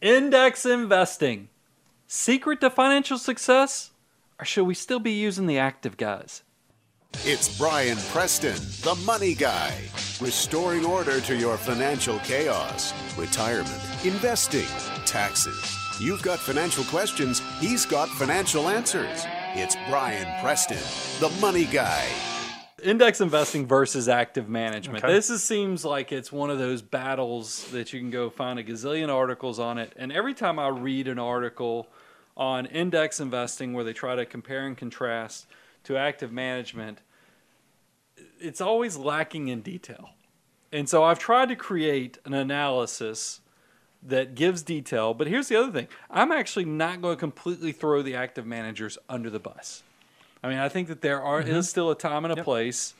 Index investing. Secret to financial success? Or should we still be using the active guys? It's Brian Preston, the money guy, restoring order to your financial chaos, retirement, investing, taxes. You've got financial questions, he's got financial answers. It's Brian Preston, the money guy. Index investing versus active management. Okay. This is, seems like it's one of those battles that you can go find a gazillion articles on it. And every time I read an article on index investing where they try to compare and contrast to active management, it's always lacking in detail. And so I've tried to create an analysis that gives detail. But here's the other thing I'm actually not going to completely throw the active managers under the bus. I mean, I think that there are is still a time and a place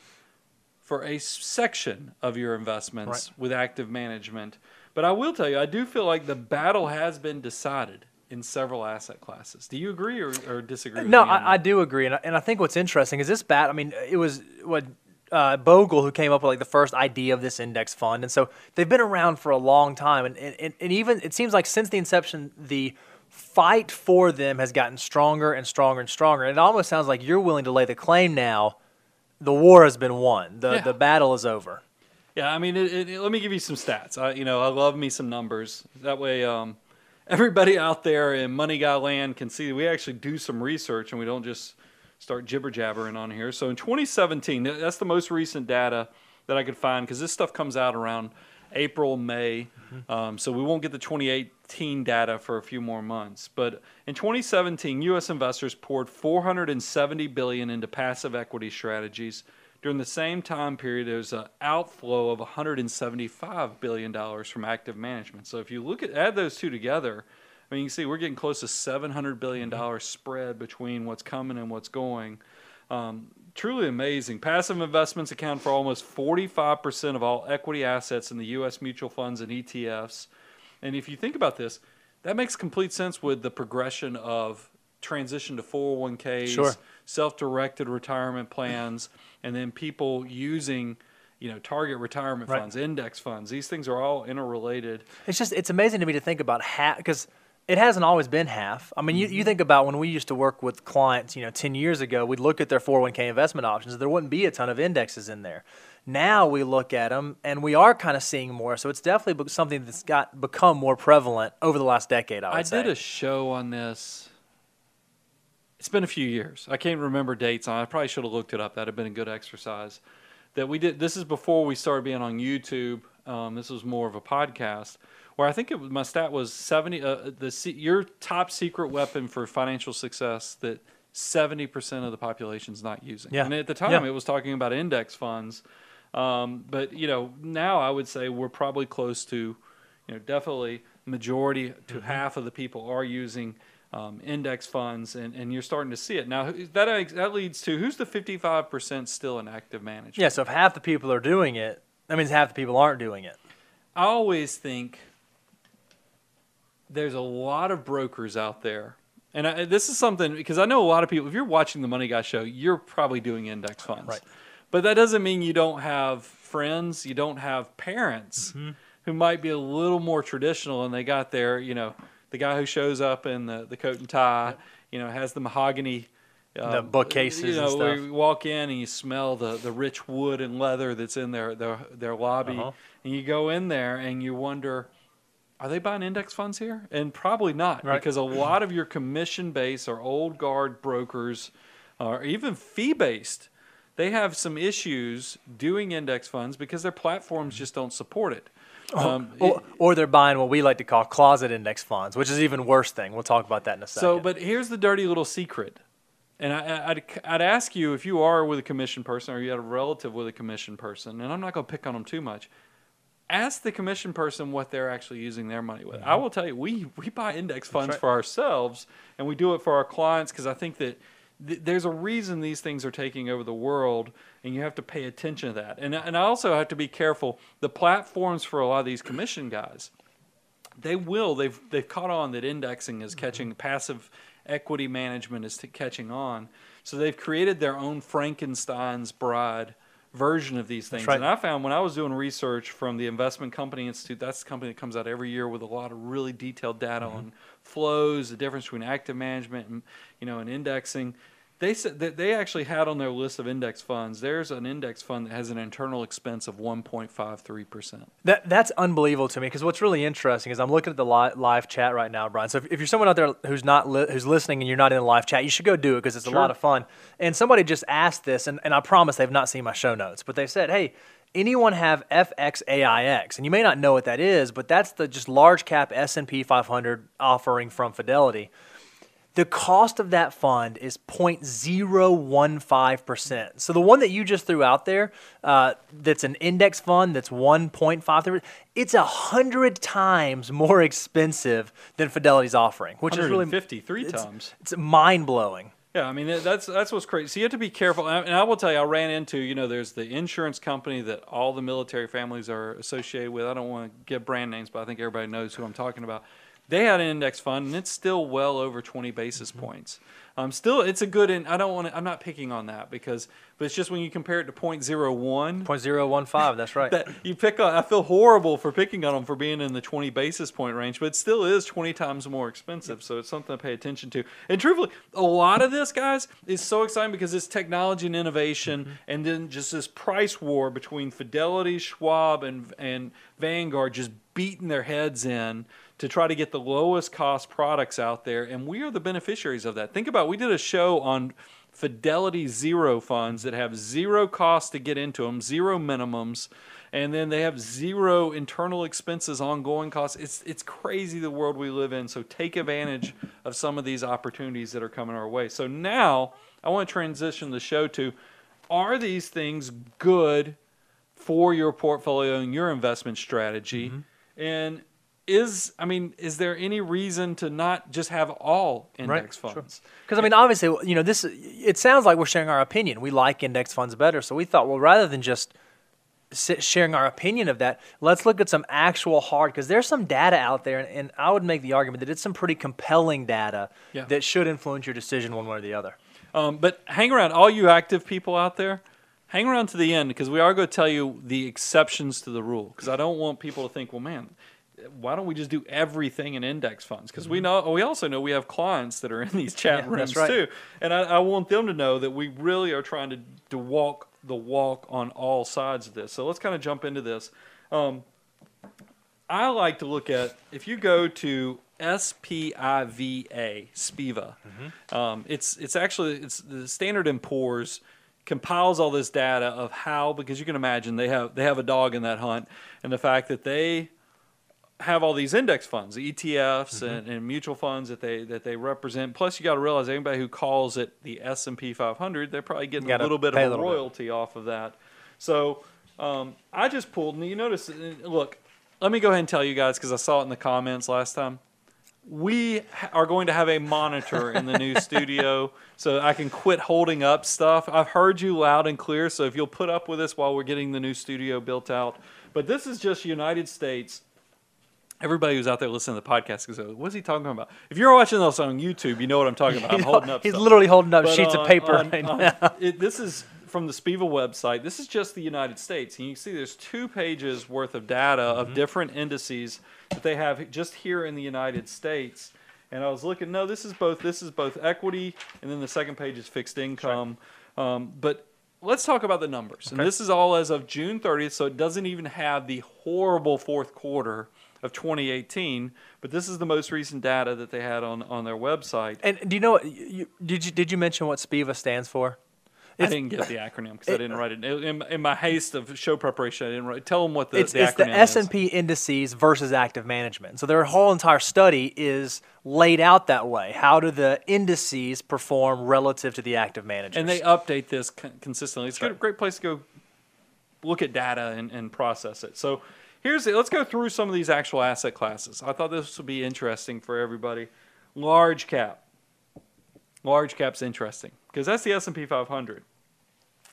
for a section of your investments with active management. But I will tell you, I do feel like the battle has been decided in several asset classes. Do you agree or, or disagree? With No, I, I do agree, and I, and I think what's interesting is this bat. I mean, it was what uh, Bogle who came up with like the first idea of this index fund, and so they've been around for a long time, and and, and even it seems like since the inception, the fight for them has gotten stronger and stronger and stronger. And it almost sounds like you're willing to lay the claim now. The war has been won. The Yeah. the battle is over. Yeah, I mean, it, it, let me give you some stats. I, you know, I love me some numbers. That way, um, everybody out there in Money Guy Land can see we actually do some research and we don't just start jibber jabbering on here. So in 2017, that's the most recent data that I could find because this stuff comes out around April, May. Um, so we won't get the 2018 data for a few more months. But in 2017, U.S. investors poured 470 billion into passive equity strategies. During the same time period, there was an outflow of 175 billion dollars from active management. So if you look at add those two together, I mean, you can see we're getting close to 700 billion dollars spread between what's coming and what's going. Um, truly amazing. Passive investments account for almost 45% of all equity assets in the U.S. mutual funds and ETFs. And if you think about this, that makes complete sense with the progression of transition to 401ks, Sure. self-directed retirement plans, and then people using, you know, target retirement Right. funds, index funds. These things are all interrelated. It's just it's amazing to me to think about half because it hasn't always been half. I mean, you, you mm-hmm. think about when we used to work with clients, you know, 10 years ago, we'd look at their 401k investment options. There wouldn't be a ton of indexes in there. Now we look at them and we are kind of seeing more. So it's definitely something that's got become more prevalent over the last decade, I would I did a show on this. It's been a few years. I can't remember dates on. I probably should have looked it up. That'd have been a good exercise. That we did. This is before we started being on YouTube. Um, this was more of a podcast where I think it was, my stat was seventy. Uh, the your top secret weapon for financial success that seventy percent of the population's not using. Yeah. And at the time, Yeah. it was talking about index funds. Um, but you know, now I would say we're probably close to, you know, definitely majority to Mm-hmm. half of the people are using um, index funds, and, and you're starting to see it now. That that leads to who's the 55 percent still in active management? Yeah, so if half the people are doing it, that means half the people aren't doing it. I always think there's a lot of brokers out there. And I, this is something because I know a lot of people. If you're watching the Money Guy show, you're probably doing index funds, Right. But that doesn't mean you don't have friends, you don't have parents Mm-hmm. who might be a little more traditional, and they got their, you know, the guy who shows up in the, the coat and tie, you know, has the mahogany. The um, bookcases you know, stuff. you walk in and you smell the, the rich wood and leather that's in their their, their lobby, Uh-huh. and you go in there and you wonder, are they buying index funds here? And probably not, Right. because a lot of your commission base are old guard brokers, or even fee based. They have some issues doing index funds because their platforms just don't support it. Um, Or, or they're buying what we like to call closet index funds, which is an even worse thing. We'll talk about that in a second. So, but here's the dirty little secret. And I, I'd, I'd ask you if you are with a commission person or you had a relative with a commission person, and I'm not going to pick on them too much. Ask the commission person what they're actually using their money with. I will tell you, we, we buy index funds right. for ourselves, and we do it for our clients because I think that th- there's a reason these things are taking over the world, and you have to pay attention to that. And, and I also have to be careful. The platforms for a lot of these commission guys, they will. They've they've caught on that indexing is mm-hmm. catching passive equity management is catching on. So they've created their own Frankenstein's bride version of these things. right. And I found when I was doing research from the Investment Company Institute, that's the company that comes out every year with a lot of really detailed data Mm-hmm. on flows, the difference between active management and you know and indexing. They said that they actually had on their list of index funds. There's an index fund that has an internal expense of 1.53 percent. That that's unbelievable to me because what's really interesting is I'm looking at the li- live chat right now, Brian. So if, if you're someone out there who's not li- who's listening and you're not in the live chat, you should go do it because it's a lot of fun. And somebody just asked this, and, and I promise they've not seen my show notes, but they said, "Hey, anyone have FXAIX?" And you may not know what that is, but that's the just large cap S&P 500 offering from Fidelity. The cost of that fund is 0.015%. So the one that you just threw out there, uh, that's an index fund that's 1.53, it's a hundred times more expensive than Fidelity's offering, which is really 153 it's- times. It's mind blowing. Yeah, I mean that's that's what's crazy. So you have to be careful, and I will tell you, I ran into you know there's the insurance company that all the military families are associated with. I don't want to give brand names, but I think everybody knows who I'm talking about. They had an index fund, and it's still well over 20 basis mm-hmm. points. Um, still, it's a good. And I don't want to. I'm not picking on that because, but it's just when you compare it to 0.01, 0.015, that's right. that you pick on. I feel horrible for picking on them for being in the 20 basis point range, but it still is 20 times more expensive. So it's something to pay attention to. And truthfully, a lot of this, guys, is so exciting because it's technology and innovation, and then just this price war between Fidelity, Schwab, and and Vanguard just beating their heads in to try to get the lowest cost products out there, and we are the beneficiaries of that. Think about we did a show on Fidelity Zero funds that have zero cost to get into them, zero minimums, and then they have zero internal expenses, ongoing costs. It's it's crazy the world we live in. So take advantage of some of these opportunities that are coming our way. So now I want to transition the show to: Are these things good for your portfolio and your investment strategy? Mm-hmm. And is I mean, is there any reason to not just have all index sure. funds? Because I mean, obviously, you know, this it sounds like we're sharing our opinion. We like index funds better, so we thought, well, rather than just sharing our opinion of that, let's look at some actual hard. Because there's some data out there, and, and I would make the argument that it's some pretty compelling data Yeah. that should influence your decision one way or the other. Um, but hang around, all you active people out there, hang around to the end because we are going to tell you the exceptions to the rule. Because I don't want people to think, well, man, why don't we just do everything in index funds? Because we know, we also know we have clients that are in these chat Mm-hmm. Yeah, rooms right. too, and I, I want them to know that we really are trying to to walk the walk on all sides of this. So let's kind of jump into this. Um, I like to look at if you go to SPIVA, SPIVA. Um, it's it's actually it's the Standard and Poor's compiles all this data of how because you can imagine they have they have a dog in that hunt and the fact that they have all these index funds, the ETFs and, and mutual funds that they that they represent. Plus, you got to realize anybody who calls it the S and P 500, they're probably getting a little bit a of a little bit. royalty off of that. So um, I just pulled, and you notice. uh, Look, let me go ahead and tell you guys because I saw it in the comments last time. We are going to have a monitor in the new studio so I can quit holding up stuff. I've heard you loud and clear, so if you'll put up with us while we're getting the new studio built out. But this is just United States Everybody who's out there listening to the podcast goes, "What's he talking about?" If you're watching this on YouTube, you know what I'm talking about. I'm He's- holding up. He's stuff. literally holding up But sheets on- of paper on- right on- now. it- this is from the Spiva website. This is just the United States, and you can see there's two pages worth of data Mm-hmm. of different indices that they have just here in the United States. And I was looking. No, this is both. This is both equity, and then the second page is fixed income. Um, but let's talk about the numbers. And this is all as of June 30th, so it doesn't even have the horrible fourth quarter of 2018. But this is the most recent data that they had on on their website. And do you know what? You, did you did you mention what SPIVA stands for? I didn't get the acronym because I didn't write it in, in my haste of show preparation. I didn't write. Tell them what the, it's the it's the S and P indices versus active management. So their whole entire study is laid out that way. How do the indices perform relative to the active managers? and they update this consistently. It's a good, great place to go look at data and, and process it. So here's the, let's go through some of these actual asset classes. I thought this would be interesting for everybody. Large cap. Large cap's interesting because that's the S&P 500.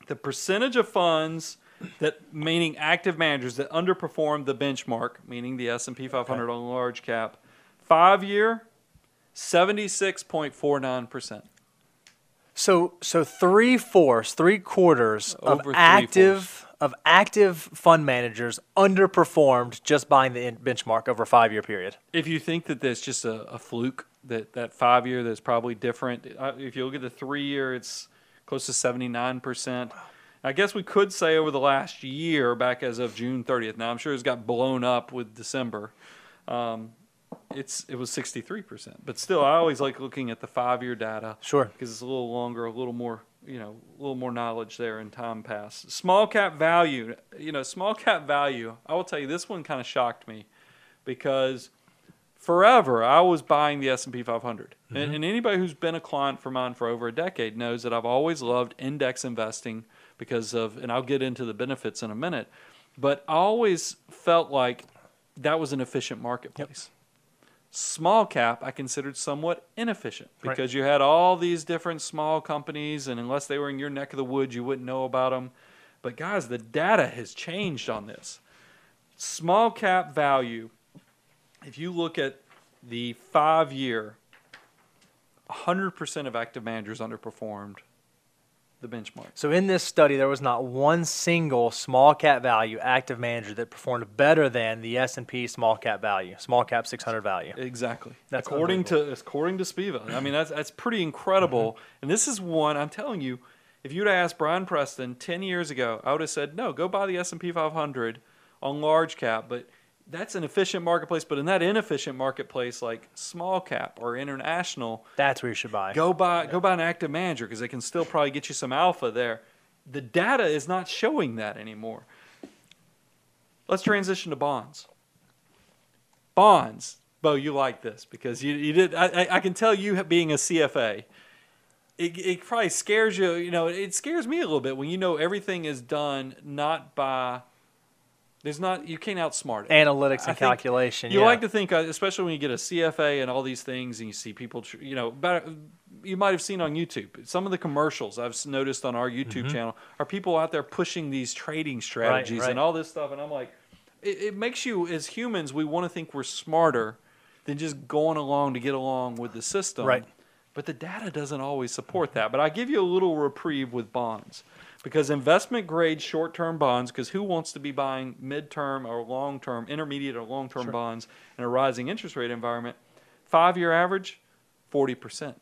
The percentage of funds that meaning active managers that underperform the benchmark, meaning the S&P 500 on large cap, 5 year 76.49%. So so three fourths, three quarters of Over active of active fund managers underperformed just buying the benchmark over a five year period. If you think that that's just a, a fluke, that that five year that's probably different. uh, If you look at the three year, it's close to seventy nine percent. I guess we could say over the last year, back as of June thirtieth. Now I'm sure it's got blown up with December. Um, it's it was sixty three percent, but still, I always like looking at the five year data. Sure. because it's a little longer, a little more, you know, a little more knowledge there in time past. Small cap value, you know, small cap value. I will tell you, this one kind of shocked me because forever I was buying the S and P 500, and, mm-hmm. and anybody who's been a client for mine for over a decade knows that I've always loved index investing because of, and I'll get into the benefits in a minute, but I always felt like that was an efficient marketplace small cap I considered somewhat inefficient Right. because you had all these different small companies, and unless they were in your neck of the woods, you wouldn't know about them. But guys, the data has changed on this. Small cap value, if you look at the five year, 100% of active managers underperformed the benchmark. So in this study, there was not one single small cap value active manager that performed better than the S and P small cap value, small cap 600 value. Exactly. That's according to according to Spiva. I mean, that's that's pretty incredible. Mm-hmm. And this is one I'm telling you. If you'd asked Brian Preston ten years ago, I would have said no. Go buy the S and P 500 on large cap. But that's an efficient marketplace. But in that inefficient marketplace, like small cap or international, That's where you should buy. go buy go buy an active manager because they can still probably get you some alpha there. The data is not showing that anymore. Let's transition to bonds. Bonds, Bo, you like this because you, you did. I, I- I can tell you being a CFA, it, it probably scares you. You know, it scares me a little bit when you know everything is done not by. There's not you can't outsmart it. Analytics and think calculation. You yeah. like to think, uh, especially when you get a CFA and all these things, and you see people, you know, about, you might have seen on YouTube. Some of the commercials I've noticed on our YouTube channel are people out there pushing these trading strategies right. and all this stuff, and I'm like, it, it makes you as humans, we want to think we're smarter than just going along to get along with the system. Right. But the data doesn't always support that. But I give you a little reprieve with bonds because investment grade short term bonds, because who wants to be buying midterm or long term, intermediate or long term bonds in a rising interest rate environment? Five year average, 40%.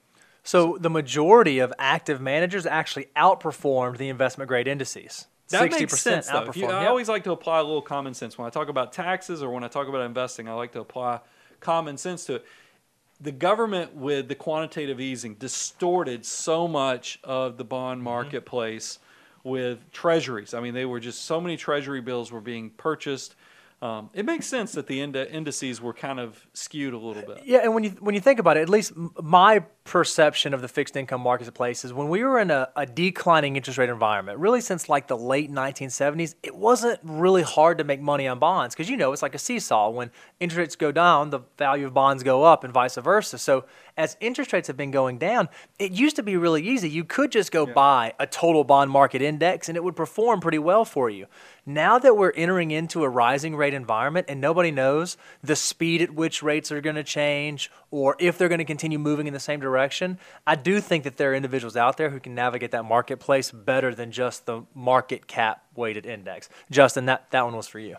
So the majority of active managers actually outperformed the investment grade indices. That 60% makes sense, though. You- I always like to apply a little common sense. When I talk about taxes or when I talk about investing, I like to apply common sense to it. The government, with the quantitative easing, distorted so much of the bond Mm-hmm. With treasuries. I mean, they were just so many treasury bills were being purchased. Um, it makes sense that the ind- indices were kind of skewed a little bit. Yeah, and when you when you think about it, at least my perception of the fixed income marketplace is when we were in a, a declining interest rate environment, really since like the late 1970s, it wasn't really hard to make money on bonds because you know it's like a seesaw. When interest rates go down, the value of bonds go up, and vice versa. So as interest rates have been going down, it used to be really easy. You could just go buy a total bond market index, and it would perform pretty well for you. Now that we're entering into a rising rate environment and nobody knows the speed at which rates are going to change or if they're going to continue moving in the same direction, I do think that there are individuals out there who can navigate that marketplace better than just the market cap weighted index. Justin, that, that one was for you.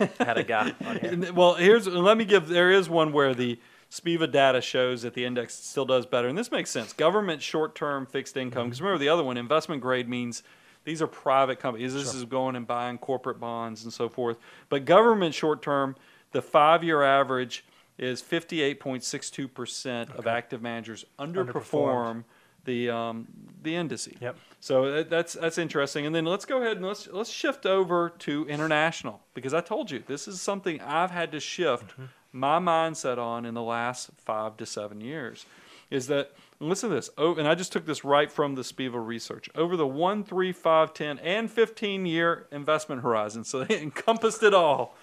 I had a guy on here. Well, here's let me give. There is one where the Spiva data shows that the index still does better, and this makes sense. Government short-term fixed income. Mm-hmm. Because remember, the other one, investment grade, means these are private companies. This is going and buying corporate bonds and so forth. But government short-term, the five-year average is 58.62 percent of active managers underperform the um, the indices. Yep. So that- that's that's interesting. And then let's go ahead and let's let's shift over to international because I told you this is something I've had to shift my mindset on in the last five to seven years. Is that and listen to this? Oh, and I just took this right from the Spiva research. Over the one, three, five, 10, and 15 year investment horizon, so they encompassed it all.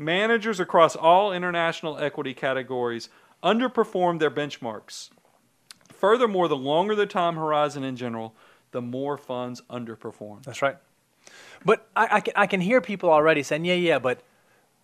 Managers across all international equity categories underperformed their benchmarks. Furthermore, the longer the time horizon in general, the more funds underperform. That's right. But I, I, can, I can hear people already saying, yeah, yeah, but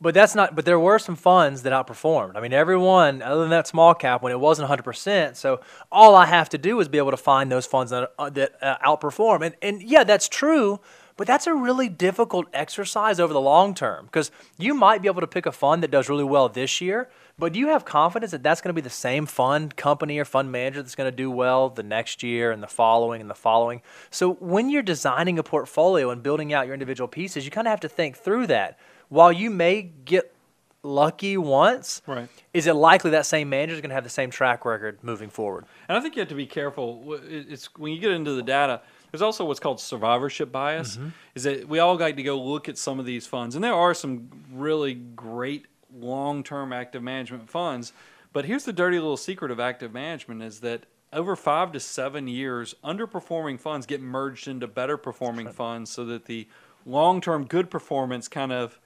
But that's not. But there were some funds that outperformed. I mean, everyone other than that small cap when it wasn't 100. percent So all I have to do is be able to find those funds that uh, that uh, outperform. And and yeah, that's true. But that's a really difficult exercise over the long term because you might be able to pick a fund that does really well this year, but do you have confidence that that's going to be the same fund company or fund manager that's going to do well the next year and the following and the following? So when you're designing a portfolio and building out your individual pieces, you kind of have to think through that. While you may get lucky once, Right. is it likely that same manager is going to have the same track record moving forward? And I think you have to be careful. It's when you get into the data. There's also what's called survivorship bias. Mm-hmm. Is that we all like to go look at some of these funds, and there are some really great long-term active management funds. But here's the dirty little secret of active management: is that over five to seven years, underperforming funds get merged into better performing funds, so that the long-term good performance kind of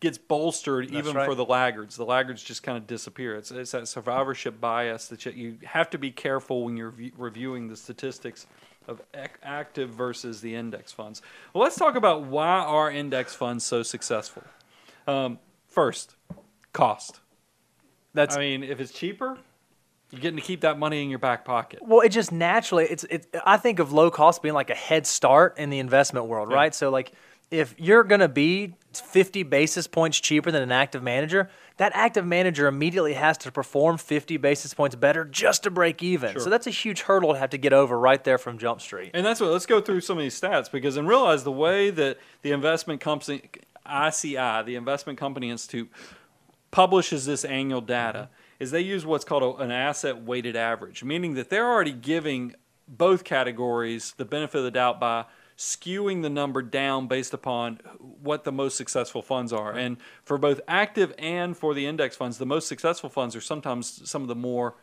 gets bolstered even right. for the laggards. The laggards just kind of disappear. It's, it's that survivorship bias that you, you have to be careful when you're v- reviewing the statistics of active versus the index funds. Well, let's talk about why are index funds so successful. Um, first, cost. That's I mean, if it's cheaper, you're getting to keep that money in your back pocket. Well, it just naturally it's it. I think of low cost being like a head start in the investment world, Yeah. right? So like if you're going to be 50 basis points cheaper than an active manager, that active manager immediately has to perform 50 basis points better just to break even. Sure. So that's a huge hurdle to have to get over right there from Jump Street. And that's what. Let's go through some of these stats because and realize the way that the investment company ICI, the Investment Company Institute, publishes this annual data is they use what's called a, an asset weighted average, meaning that they're already giving both categories the benefit of the doubt by skewing the number down based upon what the most successful funds are. And for both active and for the index funds, the most successful funds are sometimes some of the more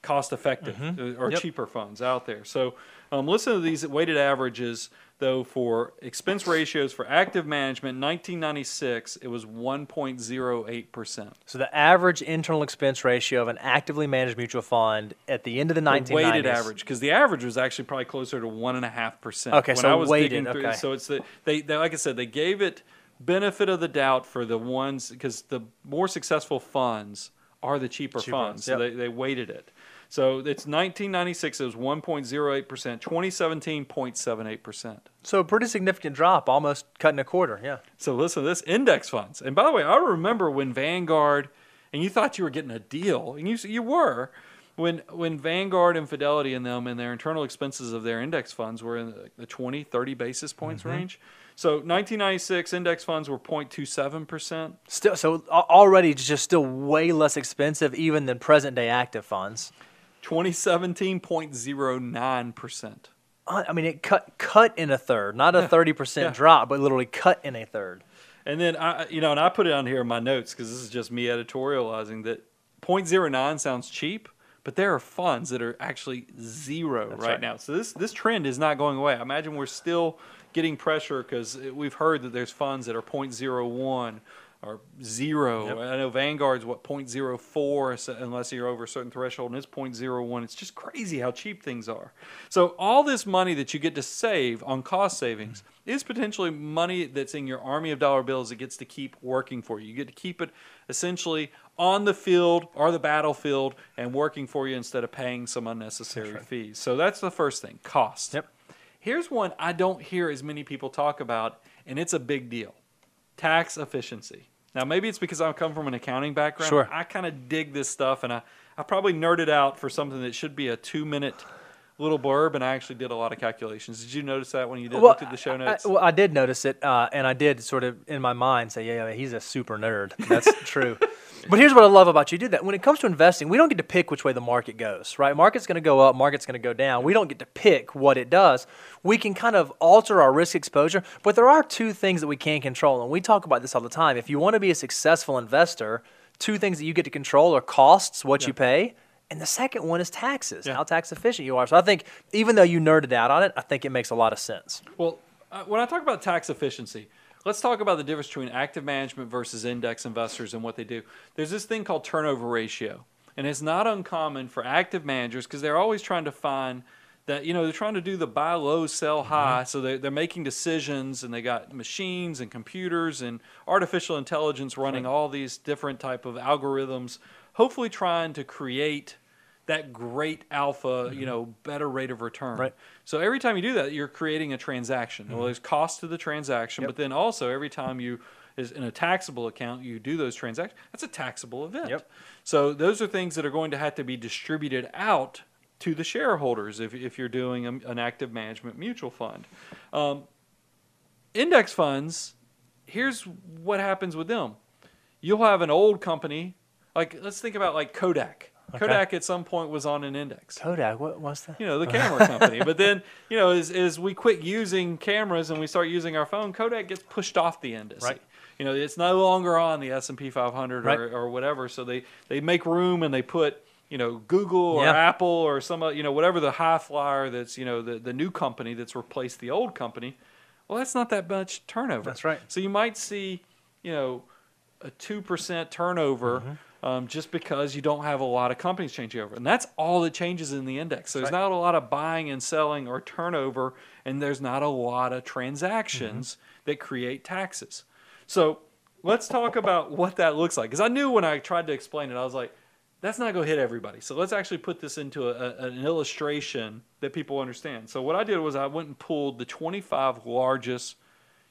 cost effective uh, or Yep. cheaper funds out there. So um, listen to these weighted averages though for expense ratios for active management 1996 it was 1.08%. So the average internal expense ratio of an actively managed mutual fund at the end of the 1990s. The weighted average because the average was actually probably closer to one and a half percent. Okay, when so I was weighted, digging through, okay. So it's the they, they like I said they gave it benefit of the doubt for the ones because the more successful funds are the cheaper, Cheaper funds. ones, So they, they weighted it. So it's 1996 it was 1.08 percent, 2017 0.78 percent. So a pretty significant drop, almost cutting a quarter. Yeah. So listen to this index funds. And by the way, I remember when Vanguard, and you thought you were getting a deal, and you you were, when when Vanguard and Fidelity and them and their internal expenses of their index funds were in the, the 20, 30 basis points mm-hmm. range. So 1996 index funds were 0.27 percent. Still, so already just still way less expensive even than present day active funds. 2017 0.09 percent. Uh, I mean, it cut cut in a third, not a thirty percent yeah. drop, but literally cut in a third. And then I, you know, and I put it on here in my notes because this is just me editorializing that 0.09 sounds cheap, but there are funds that are actually zero right, right. now. So this this trend is not going away. I imagine we're still getting pressure because we've heard that there's funds that are 0.01 or zero. I know Vanguard's what 0.04 unless you're over a certain threshold, and it's 0.01. It's just crazy how cheap things are. So all this money that you get to save on cost savings mm-hmm. is potentially money that's in your army of dollar bills that gets to keep working for you. You get to keep it essentially on the field or the battlefield and working for you instead of paying some unnecessary fees. So that's the first thing, cost. Yep. Here's one I don't hear as many people talk about, and it's a big deal tax efficiency. Now, maybe it's because I come from an accounting background. Sure. I kind of dig this stuff, and I, I probably nerded out for something that should be a two minute little blurb, and I actually did a lot of calculations. Did you notice that when you did look at the show I- notes? well, I did notice it, uh, and I did sort of in my mind say, yeah, yeah, he's a super nerd. That's true. But here's what I love about you do that. When it comes to investing, we don't get to pick which way the market goes, right? Market's going to go up, market's going to go down. We don't get to pick what it does. We can kind of alter our risk exposure, but there are two things that we can control, and we talk about this all the time. If you want to be a successful investor, two things that you get to control are costs, what you pay, and the second one is taxes, Yeah. how tax efficient you are. So I think even though you nerded out on it, I think it makes a lot of sense. Well, uh, when I talk about tax efficiency, let's talk about the difference between active management versus index investors and what they do. There's this thing called turnover ratio, and it's not uncommon for active managers because they're always trying to find that you know they're trying to do the buy low sell high so they, they're making decisions and they got machines and computers and artificial intelligence running all these different type of algorithms hopefully trying to create that great alpha you know better rate of return Right. so every time you do that you're creating a transaction well there's cost to the transaction Yep. but then also every time you is in a taxable account you do those transactions that's a taxable event Yep. so those are things that are going to have to be distributed out to the shareholders if, if you're doing a, an active management mutual fund. Um, index funds, here's what happens with them. You'll have an old company, like let's think about like Kodak. Okay. Kodak at some point was on an index. Kodak, what was that? You know, the camera company. But then, you know, as, as we quit using cameras and we start using our phone, Kodak gets pushed off the index. Right. You know, it's no longer on the S&P 500 Right. or, or whatever. So they, they make room and they put, you know, Google or Yeah. Apple or some, you know, whatever the high flyer that's, you know, the, the new company that's replaced the old company. Well, that's not that much turnover. That's right. So you might see, you know, a 2% turnover Mm-hmm. Um, just because you don't have a lot of companies changing over. And that's all that changes in the index. So there's Right. not a lot of buying and selling or turnover, and there's not a lot of transactions Mm-hmm. that create taxes. So let's talk about what that looks like. Because I knew when I tried to explain it, I was like, that's not going to hit everybody. So let's actually put this into a, a, an illustration that people understand. So what I did was I went and pulled the 25 largest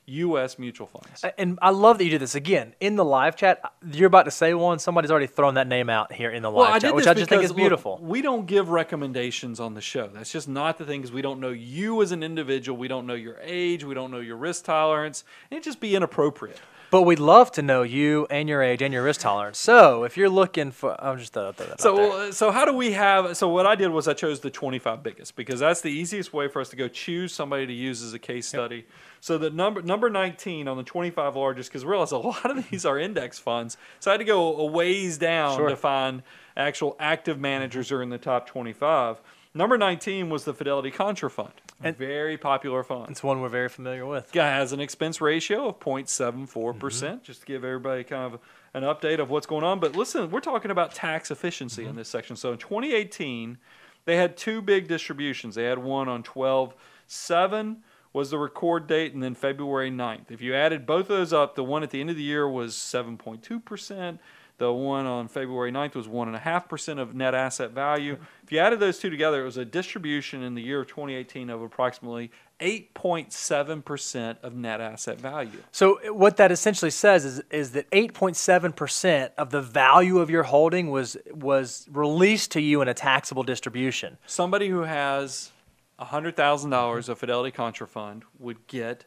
U.S. mutual funds. And I love that you did this again in the live chat. You're about to say one. Somebody's already thrown that name out here in the live chat, which I just think is look, beautiful. we don't give recommendations on the show. That's just not the thing because we don't know you as an individual. We don't know your age. We don't know your risk tolerance. It'd just be inappropriate. But we'd love to know you and your age and your risk tolerance. So if you're looking for, I'm just throw that So, uh, so how do we have? So, what I did was I chose the 25 biggest because that's the easiest way for us to go choose somebody to use as a case study. So, the number number 19 on the 25 largest because realize a lot of these are index funds. So, I had to go a ways down Sure. to find actual active managers are in the top 25. Number 19 was the Fidelity Contrafund, a And- very popular fund. it's one we're very familiar with. Guy has an expense ratio of 0.74%, Mm-hmm. just to give everybody kind of an update of what's going on. But listen, we're talking about tax efficiency Mm-hmm. in this section. So in 2018, they had two big distributions. They had one on 12 7 was the record date, and then February 9th. If you added both of those up, the one at the end of the year was 7.2%. The one on February 9th was 1.5% of net asset value. If you added those two together, it was a distribution in the year of 2018 of approximately 8.7% of net asset value. So what that essentially says is is that 8.7 percent of the value of your holding was was released to you in a taxable distribution. Somebody who has $100,000 of Fidelity Contrafund would get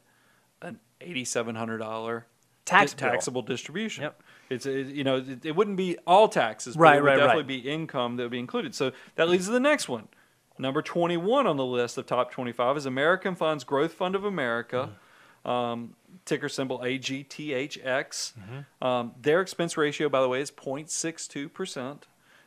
an $8,700 Tax bill. taxable distribution. Yep. It's a, you know it, it wouldn't be all taxes, but Right, it would right, right. definitely be income that would be included. So that leads to the next one. Number 21 on the list of top 25 is American Funds Growth Fund of America, um, ticker symbol AGTHX. Mm-hmm. Um, their expense ratio, by the way, is 0.62%,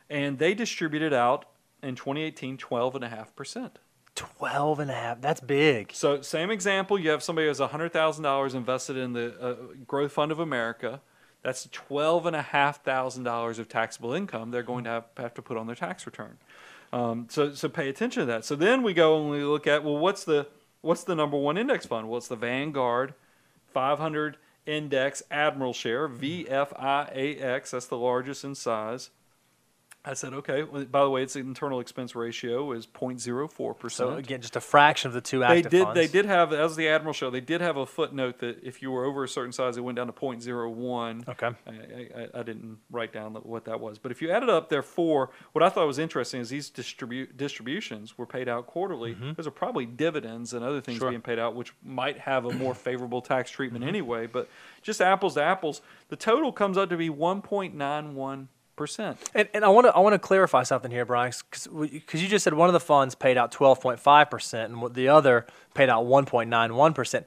and they distributed out in 2018 12.5%. 12 and a half. That's big. So, same example, you have somebody who has $100,000 invested in the uh, Growth Fund of America. That's $12,500 of taxable income they're going to have, have to put on their tax return. Um, so, so pay attention to that. So then we go and we look at well, what's the what's the number one index fund? Well, it's the Vanguard 500 Index Admiral Share VFIAX. That's the largest in size. I said, okay. Well, by the way, its internal expense ratio is 0.04 percent. So again, just a fraction of the two They active did. funds. They did have, as the Admiral show, they did have a footnote that if you were over a certain size, it went down to 0.01. Okay. I, I, I didn't write down what that was, but if you added up their four, what I thought was interesting is these distribu- distributions were paid out quarterly. Those are probably dividends and other things Mm-hmm. Sure. being paid out, which might have a more favorable tax Mm-hmm. treatment anyway. But just apples to apples, the total comes up to be 1.91 percent. And, and I want to I want to clarify something here, Brian, because you just said one of the funds paid out 12.5 percent and the other paid out 1.91 percent.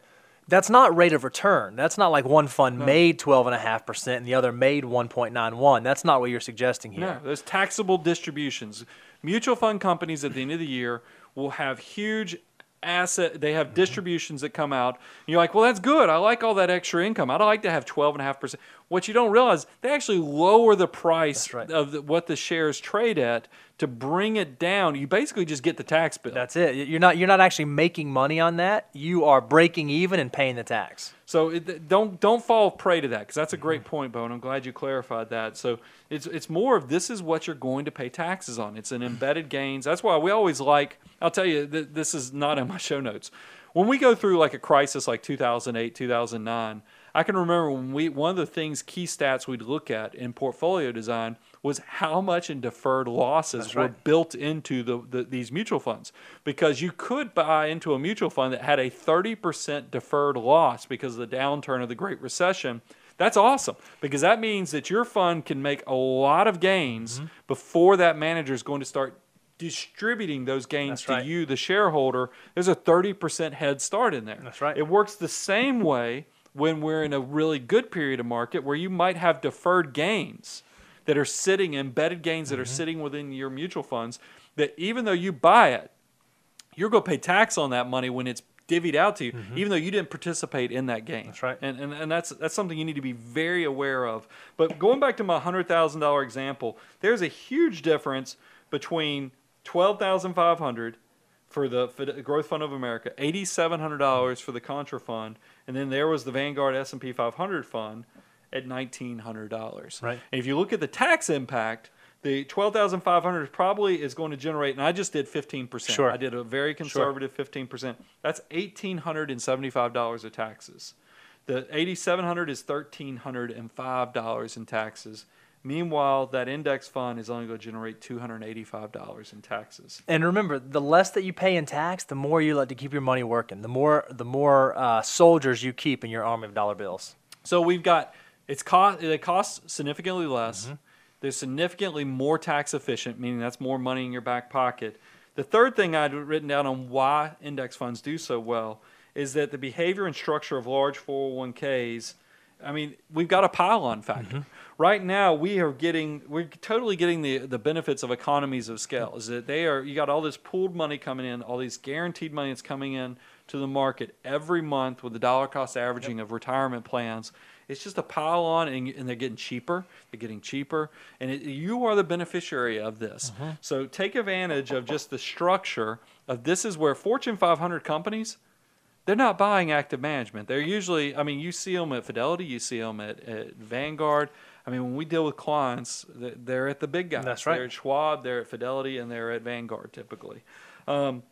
That's not rate of return. That's not like one fund made 12.5 percent and the other made 1.91. That's not what you're suggesting here. No, there's taxable distributions. Mutual fund companies at the end of the year will have huge asset. They have mm-hmm. distributions that come out. And you're like, well, that's good. I like all that extra income. I'd like to have 12.5%. what you don't realize, they actually lower the price right. of the, what the shares trade at to bring it down. You basically just get the tax bill. That's it. You're not you're not actually making money on that. You are breaking even and paying the tax. So it, don't don't fall prey to that because that's a great point, Bo, and I'm glad you clarified that. So it's it's more of this is what you're going to pay taxes on. It's an embedded gains. That's why we always like. I'll tell you, th- this is not in my show notes. When we go through like a crisis like 2008, 2009, I can remember when we one of the things key stats we'd look at in portfolio design was how much in deferred losses That's were right. built into the, the these mutual funds because you could buy into a mutual fund that had a 30% deferred loss because of the downturn of the Great Recession. That's awesome because that means that your fund can make a lot of gains Mm-hmm. before that manager is going to start distributing those gains That's to right. you, the shareholder. There's a 30% head start in there. That's right. It works the same way when we're in a really good period of market where you might have deferred gains that are sitting, embedded gains that are Mm-hmm. sitting within your mutual funds, that even though you buy it, you're going to pay tax on that money when it's divvied out to you, even though you didn't participate in that gain. Mm-hmm. That's right. And, and, and that's, that's something you need to be very aware of. But going back to my $100,000 example, there's a huge difference between 12500 for the Growth Fund of America, $8,700 for the Contrafund, and then there was the Vanguard S&P 500 Fund at $1,900. Right. And if you look at the tax impact, the 12,500 probably is going to generate, and I just did 15%. Sure. I did a very conservative 15%. That's $1,875 of taxes. The 8,700 is $1,305 in taxes. Meanwhile, that index fund is only going to generate $285 in taxes. And remember, the less that you pay in tax, the more you let to keep your money working. The more the more uh, soldiers you keep in your army of dollar bills. So we've got it's cost it costs significantly less. They're significantly more tax efficient, meaning that's more money in your back pocket. The third thing I'd written down on why index funds do so well is that the behavior and structure of large 401ks. I mean, we've got a pile-on factor. Right now, we are getting we're totally getting the the benefits of economies of scale. Is that they are you got all this pooled money coming in, all these guaranteed money that's coming in to the market every month with the dollar cost averaging of retirement plans. It's just a pile on, and, and they're getting cheaper. They're getting cheaper, and it, you are the beneficiary of this. Mm-hmm. So take advantage of just the structure of this. Is where Fortune 500 companies they're not buying active management. They're usually, I mean, you see them at Fidelity, you see them at, at Vanguard. I mean, when we deal with clients, they're at the big guys. That's right. They're at Schwab, they're at Fidelity, and they're at Vanguard typically. Um,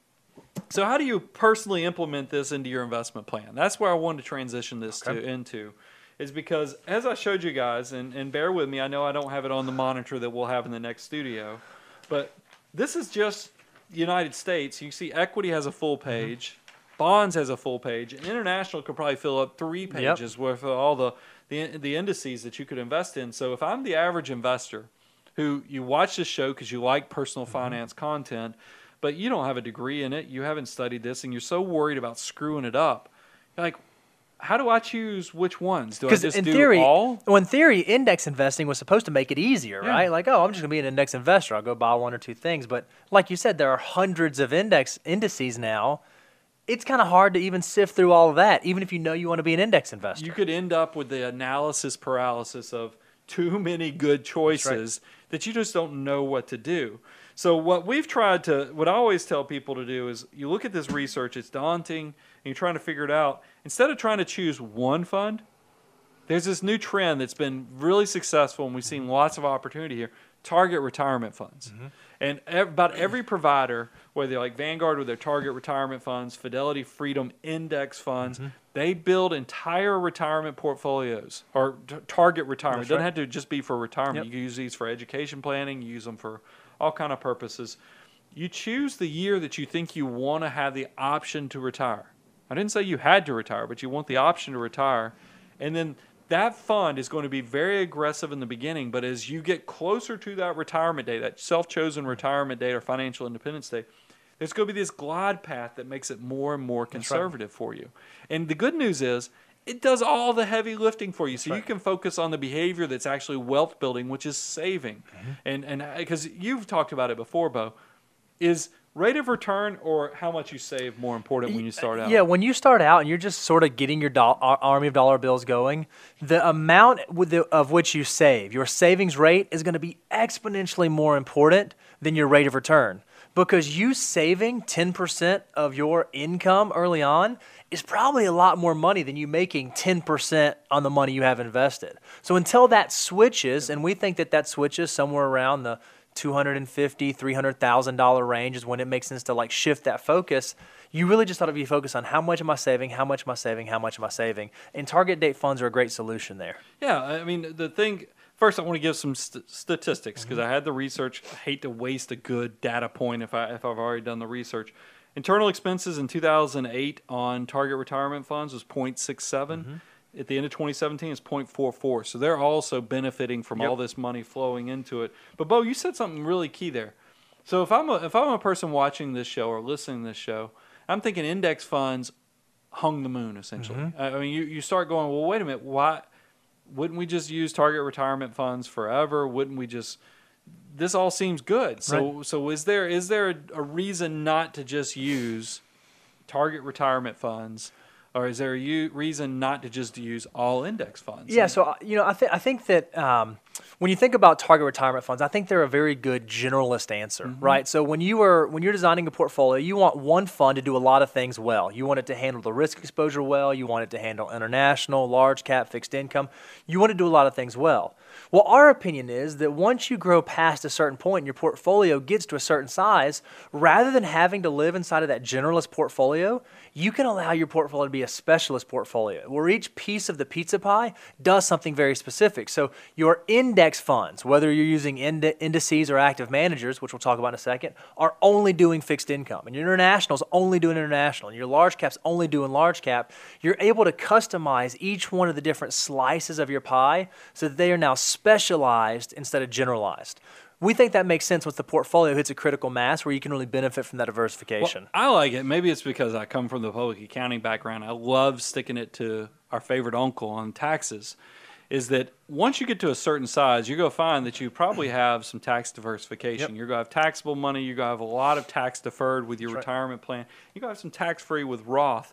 so, how do you personally implement this into your investment plan? That's where I wanted to transition this to into, is because as I showed you guys, and, and bear with me, I know I don't have it on the monitor that we'll have in the next studio, but this is just the United States. You see, equity has a full Mm-hmm. page, bonds has a full page, and international could probably fill up three pages worth of all the, the the indices that you could invest in. So, if I'm the average investor who you watch this show because you like personal mm-hmm. finance content, but you don't have a degree in it, you haven't studied this, and you're so worried about screwing it up. You're like, how do I choose which ones? Do I just in do theory, all? well, in theory, index investing was supposed to make it easier, Yeah. right? Like, oh, I'm just gonna be an index investor. I'll go buy one or two things. But like you said, there are hundreds of index indices now. It's kind of hard to even sift through all of that, even if you know you want to be an index investor. You could end up with the analysis paralysis of too many good choices that you just don't know what to do. So what we've tried to what I always tell people to do is you look at this research, it's daunting, and you're trying to figure it out. Instead of trying to choose one fund, there's this new trend that's been really successful and we've seen lots of opportunity here target retirement funds. Mm-hmm. And ev- about every provider whether they're like vanguard with their target retirement funds fidelity freedom index funds mm-hmm. they build entire retirement portfolios or t- target retirement. That's it doesn't right. have to just be for retirement. Yep. you can use these for education planning. You use them for all kind of purposes. You choose the year that you think you want to have the option to retire. I didn't say you had to retire but you want the option to retire. And then that fund is going to be very aggressive in the beginning, but as you get closer to that retirement date, that self chosen retirement date or financial independence date, there's going to be this glide path that makes it more and more conservative for you. And the good news is, it does all the heavy lifting for you, so you can focus on the behavior that's actually wealth building, which is saving. Mm-hmm. And and uh, because you've talked about it before, Bo, is rate of return or how much you save more important when you start uh, out? Yeah, when you start out and you're just sort of getting your do- uh, army of dollar bills going, the amount the, of which you save, your savings rate is going to be exponentially more important than your rate of return. Because you saving 10% of your income early on is probably a lot more money than you making 10% on the money you have invested. So until that switches, and we think that that switches somewhere around the 250 $300,000 range is when it makes sense to like shift that focus. You really just ought to be focused on how much am I saving, how much am I saving, how much am I saving. And target date funds are a great solution there. Yeah, I mean, the thing first, I want to give some st- statistics because mm-hmm. I had the research. I hate to waste a good data point if I if I've already done the research. Internal expenses in 2008 on target retirement funds was 0.67. Mm-hmm at the end of 2017 is 0.44. So they're also benefiting from yep. all this money flowing into it. But Bo, you said something really key there. So if I'm a, if I'm a person watching this show or listening to this show, I'm thinking index funds hung the moon essentially. Mm-hmm. I mean, you, you start going, well, wait a minute, why wouldn't we just use target retirement funds forever? Wouldn't we just this all seems good. So right. so is there is there a, a reason not to just use target retirement funds? Or is there a u- reason not to just use all index funds? Yeah, so uh, you know, I think I think that um, when you think about target retirement funds, I think they're a very good generalist answer, mm-hmm. right? So when you are when you're designing a portfolio, you want one fund to do a lot of things well. You want it to handle the risk exposure well. You want it to handle international, large cap, fixed income. You want to do a lot of things well. Well, our opinion is that once you grow past a certain point and your portfolio gets to a certain size, rather than having to live inside of that generalist portfolio, you can allow your portfolio to be a specialist portfolio where each piece of the pizza pie does something very specific. So your index funds, whether you're using ind- indices or active managers, which we'll talk about in a second, are only doing fixed income. And your internationals only doing international. And your large caps only doing large cap. You're able to customize each one of the different slices of your pie so that they are now specialized instead of generalized. We think that makes sense once the portfolio hits a critical mass where you can really benefit from that diversification. Well, I like it. Maybe it's because I come from the public accounting background. I love sticking it to our favorite uncle on taxes. Is that once you get to a certain size, you're going to find that you probably have some tax diversification. Yep. You're going to have taxable money. You're going to have a lot of tax deferred with your That's retirement right. plan. You're going to have some tax free with Roth.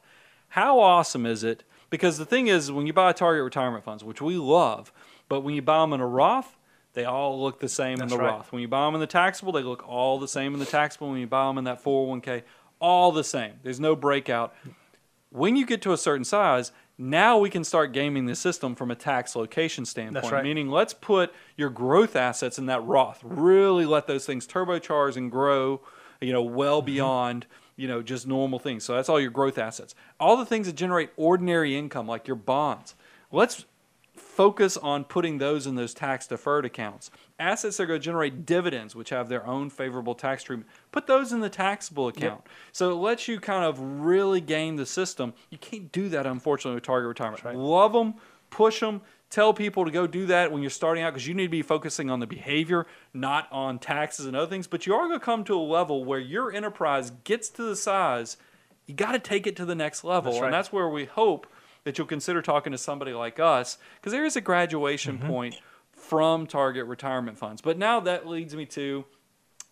How awesome is it? Because the thing is, when you buy target retirement funds, which we love, but when you buy them in a Roth, they all look the same That's in the right. Roth. When you buy them in the taxable, they look all the same in the taxable. When you buy them in that 401k, all the same. There's no breakout. When you get to a certain size, now we can start gaming the system from a tax location standpoint. Right. Meaning, let's put your growth assets in that Roth. Really let those things turbocharge and grow. You know, well mm-hmm. beyond you know just normal things. So that's all your growth assets. All the things that generate ordinary income, like your bonds. Let's focus on putting those in those tax deferred accounts. Assets that are going to generate dividends, which have their own favorable tax treatment, put those in the taxable account. Yep. So it lets you kind of really game the system. You can't do that, unfortunately, with target retirement. Right. Love them, push them, tell people to go do that when you're starting out because you need to be focusing on the behavior, not on taxes and other things. But you are going to come to a level where your enterprise gets to the size, you got to take it to the next level. That's right. And that's where we hope – that you'll consider talking to somebody like us because there is a graduation mm-hmm. point from target retirement funds. But now that leads me to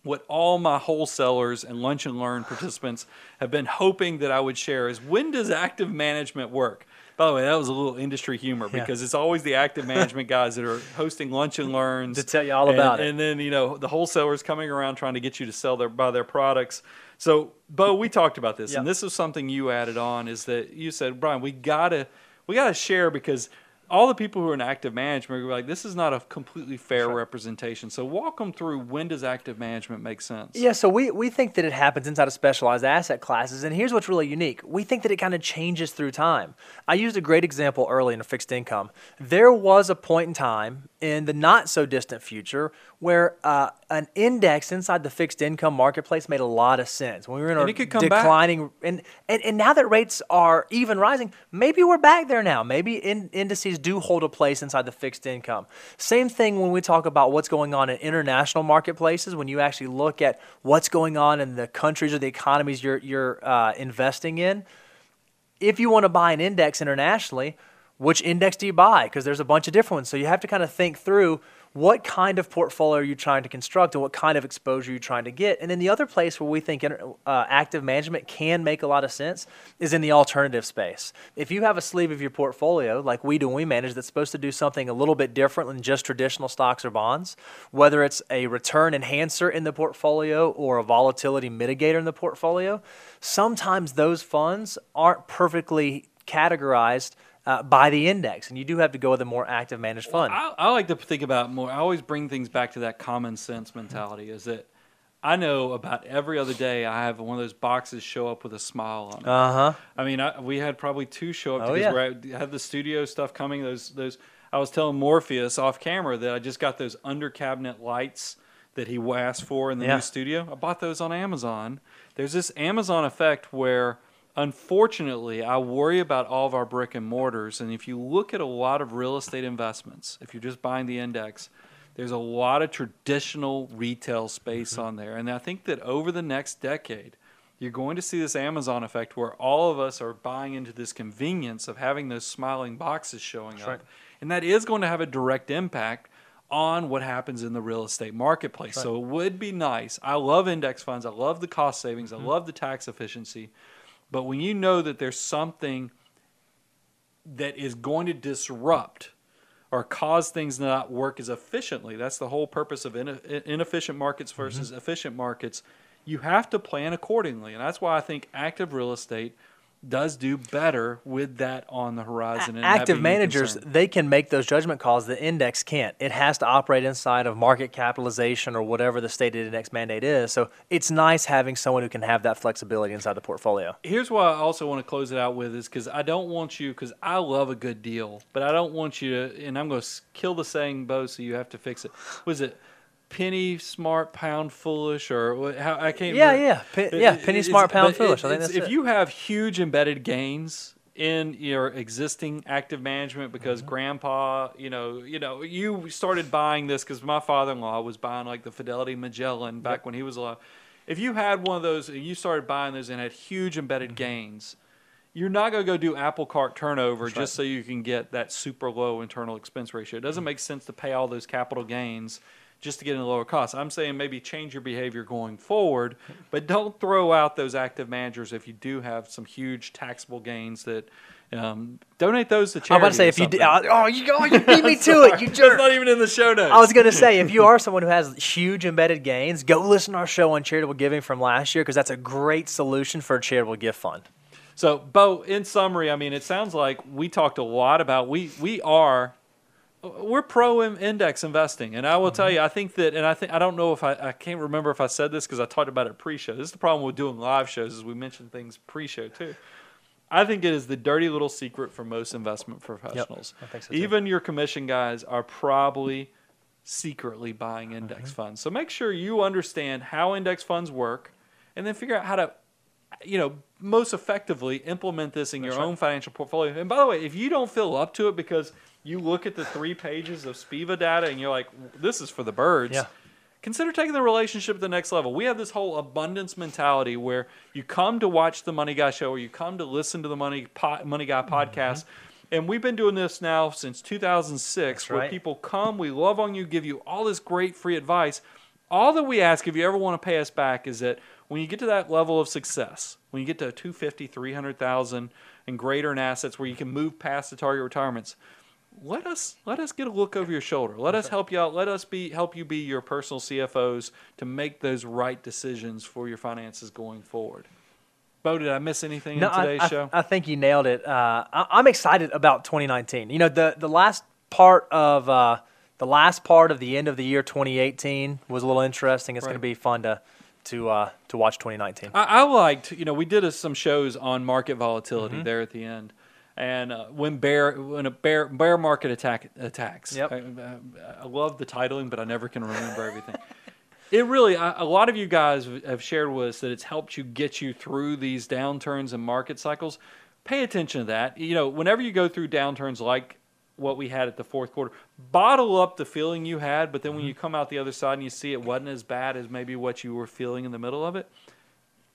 what all my wholesalers and lunch and learn participants have been hoping that I would share is when does active management work? By the way, that was a little industry humor because yeah. it's always the active management guys that are hosting lunch and learns to tell you all about and, it. And then you know the wholesalers coming around trying to get you to sell their buy their products. So, Bo, we talked about this, yep. and this is something you added on. Is that you said, Brian, we gotta we gotta share because all the people who are in active management are like, this is not a completely fair sure. representation. So walk them through when does active management make sense? Yeah, so we, we think that it happens inside of specialized asset classes. And here's what's really unique. We think that it kind of changes through time. I used a great example early in a fixed income. There was a point in time in the not so distant future where uh, an index inside the fixed income marketplace made a lot of sense. When we were in and a declining, and, and, and now that rates are even rising, maybe we're back there now. Maybe in, indices do hold a place inside the fixed income. Same thing when we talk about what's going on in international marketplaces. When you actually look at what's going on in the countries or the economies you're you're uh, investing in, if you want to buy an index internationally which index do you buy? Because there's a bunch of different ones. So you have to kind of think through what kind of portfolio are you trying to construct and what kind of exposure you're trying to get. And then the other place where we think uh, active management can make a lot of sense is in the alternative space. If you have a sleeve of your portfolio, like we do when we manage, that's supposed to do something a little bit different than just traditional stocks or bonds, whether it's a return enhancer in the portfolio or a volatility mitigator in the portfolio, sometimes those funds aren't perfectly categorized uh, by the index, and you do have to go with a more active managed fund. I, I like to think about more. I always bring things back to that common sense mentality. Is that I know about every other day I have one of those boxes show up with a smile on it. Uh huh. I mean, I, we had probably two show up Oh, because yeah. where I had the studio stuff coming. Those those I was telling Morpheus off camera that I just got those under cabinet lights that he asked for in the Yeah. new studio. I bought those on Amazon. There's this Amazon effect where unfortunately I worry about all of our brick and mortars and if you look at a lot of real estate investments, if you're just buying the index, there's a lot of traditional retail space Mm-hmm. on there. And I think that over the next decade, you're going to see this Amazon effect where all of us are buying into this convenience of having those smiling boxes showing up. right. And that is going to have a direct impact on what happens in the real estate marketplace. So it would be nice. I love index funds. I love the cost savings. Mm-hmm. I love the tax efficiency. But when you know that there's something that is going to disrupt or cause things to not work as efficiently, that's the whole purpose of ine- inefficient markets mm-hmm. versus efficient markets. You have to plan accordingly. And that's why I think active real estate does do better with that on the horizon. and active managers they can make those judgment calls the index can't it has to operate inside of market capitalization or whatever the stated index mandate is so it's nice having someone who can have that flexibility inside the portfolio here's why I also want to close it out with is because I don't want you because I love a good deal, but I don't want you to. And I'm going to kill the saying, Bo, so you have to fix it. Was it penny smart, pound foolish, or how I can't? Yeah, remember. yeah. Pe- yeah, penny smart, pound foolish. I think that's if it. you have huge embedded gains in your existing active management because Mm-hmm. grandpa you know you know you started buying this because my father-in-law was buying like the fidelity magellan back when he was alive if you had one of those and you started buying those and had huge embedded Mm-hmm. gains you're not going to go do apple cart turnover just so you can get that super low internal expense ratio it Mm-hmm. doesn't make sense to pay all those capital gains just to get in a lower cost i'm saying maybe change your behavior going forward but don't throw out those active managers if you do have some huge taxable gains that um, donate those to charity i'm about to say if you did something. oh you, oh, you beat me to it you That's jerk not even in the show notes I was going to say, if you are someone who has huge embedded gains, go listen to our show on charitable giving from last year because that's a great solution for a charitable gift fund. So, Bo, in summary, I mean, it sounds like we talked a lot about we we are we're pro index investing, and I will tell you, I think that, and I think I don't know if I I can't remember if I said this because I talked about it pre-show. This is the problem with doing live shows is we mention things pre-show too. I think it is the dirty little secret for most investment professionals. Think so. Even your commission guys are probably secretly buying index funds. So make sure you understand how index funds work, and then figure out how to you know, most effectively implement this in your own financial portfolio. And by the way, if you don't feel up to it because you look at the three pages of Spiva data and you're like, this is for the birds. Yeah. Consider taking the relationship to the next level. We have this whole abundance mentality where you come to watch the Money Guy show or you come to listen to the Money po- Money Guy mm-hmm. podcast. And we've been doing this now since 2006 That's where right. people come, we love on you, give you all this great free advice. All that we ask if you ever want to pay us back is that when you get to that level of success, when you get to 250, 300,000 and greater in assets where you can move past the target retirements, let us let us get a look over your shoulder. Let us help you out. Let us be help you be your personal CFOs to make those right decisions for your finances going forward. Bo, did I miss anything in today's I, show? I think you nailed it. Uh, I, I'm excited about 2019. You know, the the last part of uh, the last part of the end of the year 2018 was a little interesting. It's going to be fun to to uh, to watch 2019. I, I liked, you know, we did uh some shows on market volatility Mm-hmm. there at the end, and uh, when bear when a bear bear market attack attacks. Yep. I, I, I love the titling, but I never can remember everything. It really, I- a lot of you guys have shared with us that it's helped you get you through these downturns and market cycles. Pay attention to that. You know, whenever you go through downturns like what we had at the fourth quarter, bottle up the feeling you had, but then when you come out the other side and you see it wasn't as bad as maybe what you were feeling in the middle of it,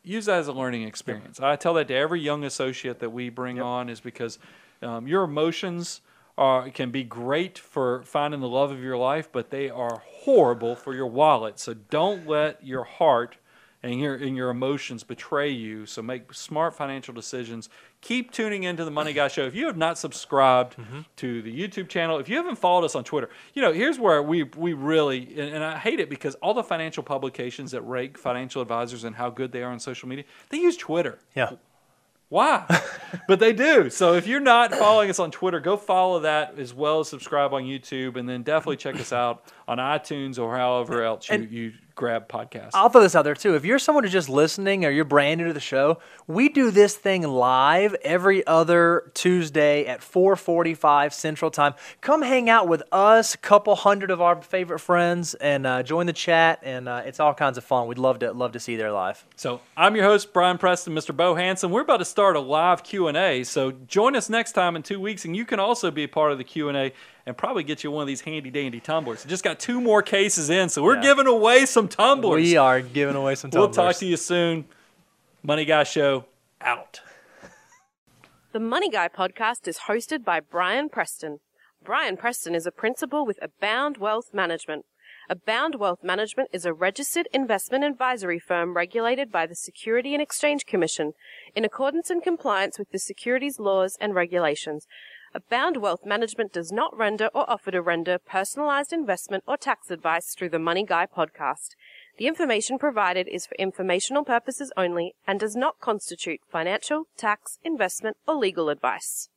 use that as a learning experience. I tell that to every young associate that we bring on is because um, your emotions are can be great for finding the love of your life, but they are horrible for your wallet. So don't let your heart and your and your emotions betray you. So make smart financial decisions. Keep tuning into the Money Guy Show. If you have not subscribed Mm-hmm. to the YouTube channel, if you haven't followed us on Twitter, you know here's where we we really and, and I hate it because all the financial publications that rank financial advisors and how good they are on social media, they use Twitter. Yeah. Why? but they do. So if you're not following us on Twitter, go follow that as well as subscribe on YouTube, and then definitely check us out on iTunes or however else you, And- you grab podcast. I'll throw this out there too. If you're someone who's just listening or you're brand new to the show, we do this thing live every other Tuesday at 4:45 Central Time. Come hang out with us, a couple hundred of our favorite friends, and uh, join the chat. And uh, it's all kinds of fun. We'd love to love to see you there live. So I'm your host, Brian Preston, Mr. Bo Hanson. We're about to start a live Q&A, so join us next time in two weeks, and you can also be a part of the Q&A and probably get you one of these handy-dandy tumblers. Just got two more cases in, so we're Yeah. giving away some tumblers. We are giving away some. Tumblers. we'll talk to you soon. Money Guy Show, out. The Money Guy podcast is hosted by Brian Preston. Brian Preston is a principal with Abound Wealth Management. Abound Wealth Management is a registered investment advisory firm regulated by the Security and Exchange Commission in accordance and compliance with the securities laws and regulations. Abound Wealth Management does not render or offer to render personalized investment or tax advice through the Money Guy podcast. The information provided is for informational purposes only and does not constitute financial, tax, investment, or legal advice.